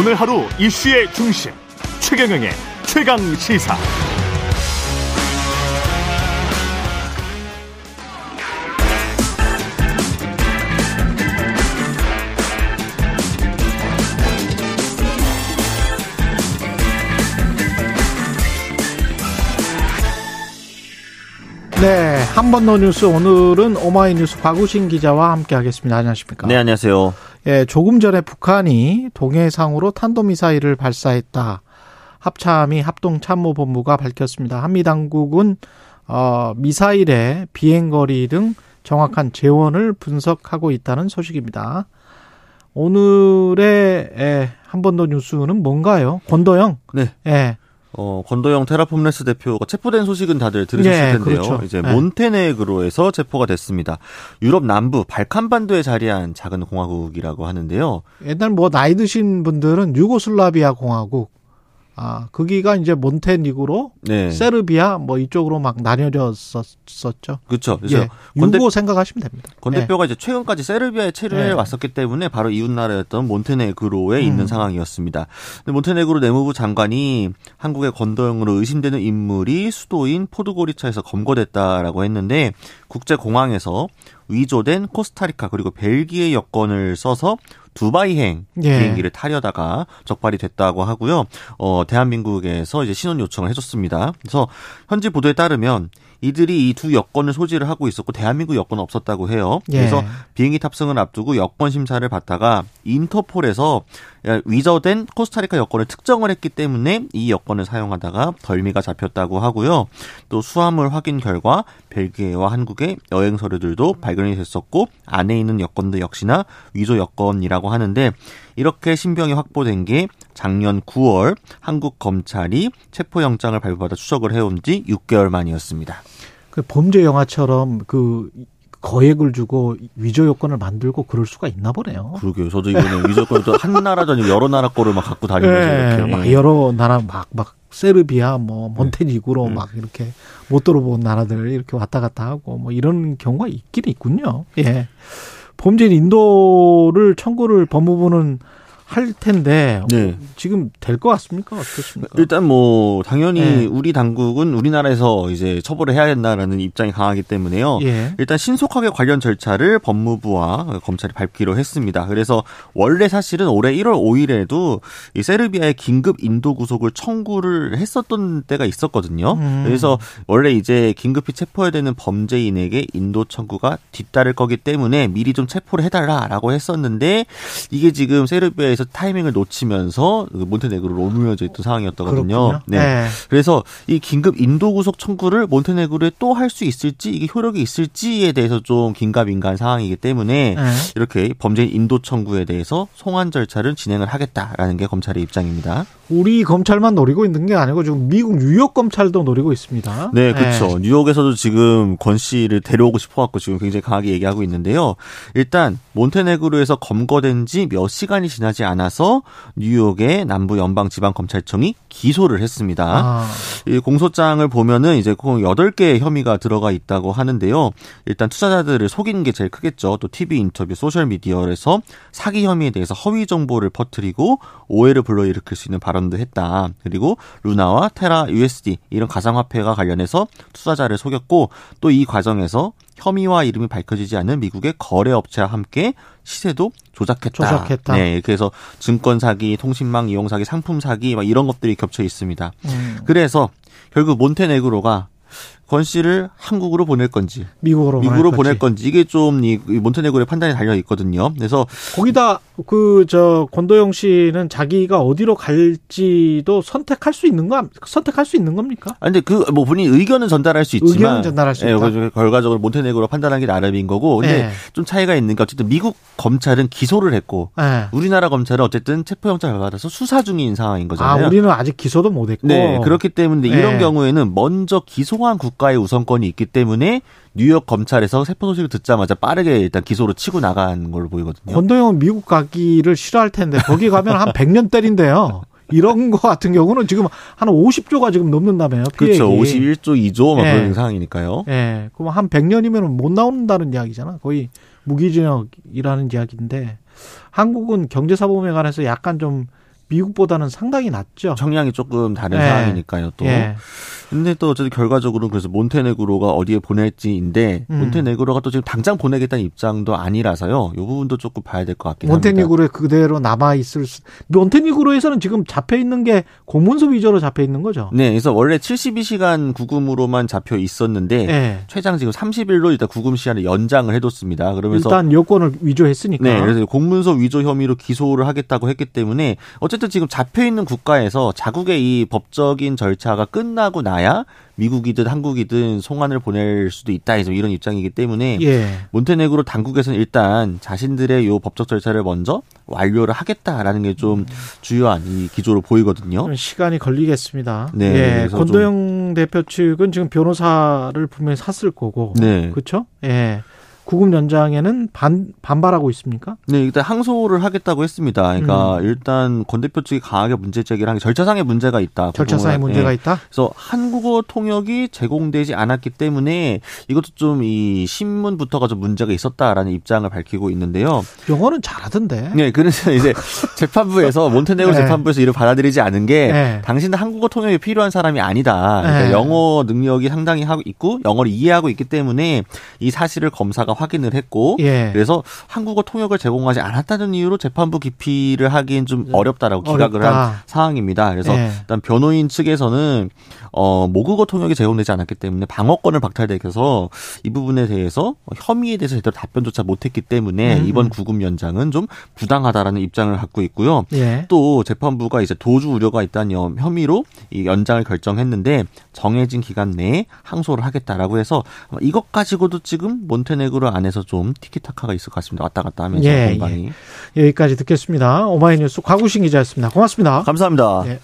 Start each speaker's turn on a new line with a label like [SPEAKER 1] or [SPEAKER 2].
[SPEAKER 1] 오늘 하루 이슈의 중심 최경영의 최강 시사.
[SPEAKER 2] 네, 한 번 더 뉴스 오늘은 오마이뉴스 박우신 기자와 함께하겠습니다. 안녕하십니까?
[SPEAKER 3] 네, 안녕하세요.
[SPEAKER 2] 예, 조금 전에 북한이 동해상으로 탄도미사일을 발사했다. 합참이 합동참모본부가 밝혔습니다. 한미 당국은 어, 미사일의 비행거리 등 정확한 재원을 분석하고 있다는 소식입니다. 오늘의 한번 더 뉴스는 뭔가요? 권도영.
[SPEAKER 3] 네.
[SPEAKER 2] 예.
[SPEAKER 3] 어, 권도영 테라폼레스 대표가 체포된 소식은 다들 들으셨을
[SPEAKER 2] 네,
[SPEAKER 3] 텐데요.
[SPEAKER 2] 그렇죠.
[SPEAKER 3] 이제
[SPEAKER 2] 네.
[SPEAKER 3] 몬테네그로에서 체포가 됐습니다. 유럽 남부 발칸반도에 자리한 작은 공화국이라고 하는데요.
[SPEAKER 2] 옛날 뭐 나이 드신 분들은 유고슬라비아 공화국 아 거기가 이제 몬테니그로
[SPEAKER 3] 네.
[SPEAKER 2] 세르비아 뭐 이쪽으로 막 나뉘어졌었죠.
[SPEAKER 3] 그렇죠. 그래서
[SPEAKER 2] 예,
[SPEAKER 3] 대,
[SPEAKER 2] 유고 생각하시면 됩니다.
[SPEAKER 3] 권
[SPEAKER 2] 예.
[SPEAKER 3] 대표가 이제 최근까지 세르비아에 체류해
[SPEAKER 2] 네.
[SPEAKER 3] 왔었기 때문에 바로 이웃 나라였던 몬테네그로에
[SPEAKER 2] 음.
[SPEAKER 3] 있는 상황이었습니다. 근데 몬테네그로 내무부 장관이 한국의 권도영으로 의심되는 인물이 수도인 포드고리차에서 검거됐다라고 했는데 국제 공항에서 위조된 코스타리카 그리고 벨기에 여권을 써서 두바이행
[SPEAKER 2] 예.
[SPEAKER 3] 비행기를 타려다가 적발이 됐다고 하고요. 어, 대한민국에서 이제 신원 요청을 해줬습니다. 그래서 현지 보도에 따르면 이들이 이 두 여권을 소지를 하고 있었고 대한민국 여권은 없었다고 해요.
[SPEAKER 2] 예.
[SPEAKER 3] 그래서 비행기 탑승을 앞두고 여권 심사를 받다가 인터폴에서 위저된 코스타리카 여권을 특정을 했기 때문에 이 여권을 사용하다가 덜미가 잡혔다고 하고요. 또 수화물 확인 결과 벨기에와 한국의 여행 서류들도 발견이 됐었고 안에 있는 여권도 역시나 위조 여권이라고 하는데 이렇게 신병이 확보된 게 작년 9월 한국 검찰이 체포영장을 발부받아 추적을 해온 지 6개월 만이었습니다.
[SPEAKER 2] 그 범죄 영화처럼 그 거액을 주고 위조 요건을 만들고 그럴 수가 있나 보네요.
[SPEAKER 3] 그러게요. 저도 이거는 위조 거도 한 나라도 아니고 여러 나라 거를 막 갖고 다니면서
[SPEAKER 2] 예,
[SPEAKER 3] 이렇게
[SPEAKER 2] 막
[SPEAKER 3] 예.
[SPEAKER 2] 여러 나라 막막 세르비아 뭐 몬테니그로
[SPEAKER 3] 음.
[SPEAKER 2] 막 이렇게 못 들어본 나라들 이렇게 왔다 갔다 하고 뭐 이런 경우가 있긴 있군요. 예. 범죄인 인도를 청구를 법무부는 할 텐데
[SPEAKER 3] 네.
[SPEAKER 2] 지금 될 것 같습니까? 어떻습니까?
[SPEAKER 3] 일단 뭐 당연히
[SPEAKER 2] 네.
[SPEAKER 3] 우리 당국은 우리나라에서 이제 처벌을 해야 된다라는 입장이 강하기 때문에요.
[SPEAKER 2] 예.
[SPEAKER 3] 일단 신속하게 관련 절차를 법무부와 검찰이 밟기로 했습니다. 그래서 원래 사실은 올해 1월 5일에도 이 세르비아의 긴급 인도 구속을 청구를 했었던 때가 있었거든요.
[SPEAKER 2] 음.
[SPEAKER 3] 그래서 원래 이제 긴급히 체포해야 되는 범죄인에게 인도 청구가 뒤따를 거기 때문에 미리 좀 체포를 해달라라고 했었는데 이게 지금 세르비아에서 타이밍을 놓치면서 그 몬테네그로로 오므려져 있던
[SPEAKER 2] 상황이었거든요.
[SPEAKER 3] 네.
[SPEAKER 2] 네.
[SPEAKER 3] 그래서 이 긴급 인도 구속 청구를 몬테네그로에 또 할 수 있을지 이게 효력이 있을지에 대해서 좀 긴가민가한 상황이기 때문에
[SPEAKER 2] 네.
[SPEAKER 3] 이렇게 범죄인 인도 청구에 대해서 송환 절차를 진행을 하겠다라는 게 검찰의 입장입니다.
[SPEAKER 2] 우리 검찰만 노리고 있는 게 아니고 지금 미국 뉴욕 검찰도 노리고 있습니다.
[SPEAKER 3] 네, 그렇죠. 뉴욕에서도 지금 권 씨를 데려오고 싶어갖고 지금 굉장히 강하게 얘기하고 있는데요. 일단 몬테네그로에서 검거된 지 몇 시간이 지나지 않아서 뉴욕의 남부 연방 지방 검찰청이 기소를 했습니다.
[SPEAKER 2] 아,
[SPEAKER 3] 이 공소장을 보면은 이제 총 8개의 혐의가 들어가 있다고 하는데요. 일단 투자자들을 속이는 게 제일 크겠죠. 또 TV 인터뷰, 소셜 미디어에서 사기 혐의에 대해서 허위 정보를 퍼뜨리고 오해를 불러일으킬 수 있는 발언도 했다. 그리고 루나와 테라 USD 이런 가상화폐가 관련해서 투자자를 속였고 또 이 과정에서 혐의와 이름이 밝혀지지 않은 미국의 거래 업체와 함께 시세도 조작했다.
[SPEAKER 2] 조작했다.
[SPEAKER 3] 네, 그래서 증권 사기, 통신망 이용 사기, 상품 사기 막 이런 것들이 겹쳐 있습니다.
[SPEAKER 2] 음,
[SPEAKER 3] 그래서 결국 몬테네그로가 권 씨를 한국으로 보낼 건지
[SPEAKER 2] 미국으로
[SPEAKER 3] 미국으로
[SPEAKER 2] 보낼
[SPEAKER 3] 보낼 건지 이게 좀 이 몬테네그로의 판단이 달려 있거든요. 그래서
[SPEAKER 2] 거기다 그 저 권도영 씨는 자기가 어디로 갈지도 선택할 수 있는 거 선택할 수 있는 겁니까?
[SPEAKER 3] 아 근데 그 뭐 본인 의견은 전달할 수 있지만
[SPEAKER 2] 의견은 전달할 수
[SPEAKER 3] 예,
[SPEAKER 2] 있다.
[SPEAKER 3] 결과적으로 몬테네그로 판단하기 나름인 거고 근데
[SPEAKER 2] 예.
[SPEAKER 3] 좀 차이가 있는 게 어쨌든 미국 검찰은 기소를 했고
[SPEAKER 2] 예.
[SPEAKER 3] 우리나라 검찰은 어쨌든 체포영장을 받아서 수사 중인 상황인
[SPEAKER 2] 아,
[SPEAKER 3] 거잖아요.
[SPEAKER 2] 우리는 아직 기소도 못 했고.
[SPEAKER 3] 네, 그렇기 때문에
[SPEAKER 2] 네.
[SPEAKER 3] 이런 경우에는 먼저 기소한 국 가의 우선권이 있기 때문에 뉴욕 검찰에서 세포 소식을 듣자마자 빠르게 일단 기소로 치고 나간 걸로 보이거든요.
[SPEAKER 2] 권도영은 미국 가기를 싫어할 텐데 거기 가면 한 100년 때린대요. 이런 거 같은 경우는 지금 한 50조가 지금 넘는다며요.
[SPEAKER 3] 그렇죠.
[SPEAKER 2] 피해액이.
[SPEAKER 3] 51조 2조 막
[SPEAKER 2] 네.
[SPEAKER 3] 그런 상황이니까요.
[SPEAKER 2] 예. 그럼 한 100년이면 못 나온다는 이야기잖아. 거의 무기징역이라는 이야기인데 한국은 경제사범에 관해서 약간 좀 미국보다는 상당히 낮죠.
[SPEAKER 3] 정량이 조금 다른
[SPEAKER 2] 예.
[SPEAKER 3] 상황이니까요. 또.
[SPEAKER 2] 예.
[SPEAKER 3] 근데 또 어쨌든 결과적으로 그래서 몬테네그로가 어디에 보낼지인데
[SPEAKER 2] 음.
[SPEAKER 3] 몬테네그로가 또 지금 당장 보내겠다는 입장도 아니라서요. 이 부분도 조금 봐야 될 것 같긴 합니다.
[SPEAKER 2] 몬테니그로에 그대로 남아 있을 수. 몬테니그로에서는 지금 잡혀 있는 게 공문서 위조로 잡혀 있는 거죠.
[SPEAKER 3] 네, 그래서 원래 72시간 구금으로만 잡혀 있었는데
[SPEAKER 2] 예.
[SPEAKER 3] 최장 지금 30일로 일단 구금 시한을 연장을 해뒀습니다. 그러면서
[SPEAKER 2] 일단 여권을 위조했으니까.
[SPEAKER 3] 네, 그래서 공문서 위조 혐의로 기소를 하겠다고 했기 때문에 어쨌든 지금 잡혀 있는 국가에서 자국의 이 법적인 절차가 끝나고 나야 미국이든 한국이든 송환을 보낼 수도 있다 해서 이런 입장이기 때문에
[SPEAKER 2] 예.
[SPEAKER 3] 몬테네그로 당국에서는 일단 자신들의 요 법적 절차를 먼저 완료를 하겠다라는 게좀 주요한 이 기조로 보이거든요.
[SPEAKER 2] 좀 시간이 걸리겠습니다.
[SPEAKER 3] 네,
[SPEAKER 2] 예. 권도영 대표 측은 지금 변호사를 분명히 샀을 거고.
[SPEAKER 3] 네.
[SPEAKER 2] 그렇죠? 예. 구금 연장에는 반 반발하고 있습니까?
[SPEAKER 3] 네, 일단 항소를 하겠다고 했습니다. 그러니까
[SPEAKER 2] 음.
[SPEAKER 3] 일단 권 대표 측이 강하게 문제 제기를 한 게 절차상의 문제가 있다.
[SPEAKER 2] 절차상의
[SPEAKER 3] 구금을-
[SPEAKER 2] 문제가
[SPEAKER 3] 예.
[SPEAKER 2] 있다.
[SPEAKER 3] 그래서 한국어 통역이 제공되지 않았기 때문에 이것도 좀 이 신문부터가 좀 문제가 있었다라는 입장을 밝히고 있는데요.
[SPEAKER 2] 영어는 잘하던데.
[SPEAKER 3] 네, 그래서 이제 재판부에서 몬테네그로
[SPEAKER 2] 네.
[SPEAKER 3] 재판부에서 이를 받아들이지 않은 게
[SPEAKER 2] 네.
[SPEAKER 3] 당신은 한국어 통역이 필요한 사람이 아니다. 그러니까
[SPEAKER 2] 네.
[SPEAKER 3] 영어 능력이 상당히 하고 있고 영어를 이해하고 있기 때문에 이 사실을 검사가 확인을 했고
[SPEAKER 2] 예.
[SPEAKER 3] 그래서 한국어 통역을 제공하지 않았다는 이유로 재판부 기피를 하기엔 좀 어렵다라고 기각을
[SPEAKER 2] 네. 어렵다.
[SPEAKER 3] 한 상황입니다. 그래서
[SPEAKER 2] 예.
[SPEAKER 3] 일단 변호인 측에서는 어 모국어 통역이 제공되지 않았기 때문에 방어권을 박탈돼서 이 부분에 대해서 혐의에 대해서 제대로 답변조차 못했기 때문에
[SPEAKER 2] 음.
[SPEAKER 3] 이번 구금 연장은 좀 부당하다라는 입장을 갖고 있고요.
[SPEAKER 2] 예.
[SPEAKER 3] 또 재판부가 이제 도주 우려가 있다는 혐- 혐의로 이 연장을 결정했는데 정해진 기간 내에 항소를 하겠다라고 해서 이것 가지고도 지금 몬테네그로 안에서 좀 티키타카가 있을 것 같습니다. 왔다 갔다 하면서
[SPEAKER 2] 예,
[SPEAKER 3] 공방이.
[SPEAKER 2] 여기까지 듣겠습니다. 오마이뉴스 과구신 기자였습니다. 고맙습니다.
[SPEAKER 3] 감사합니다.
[SPEAKER 2] 예.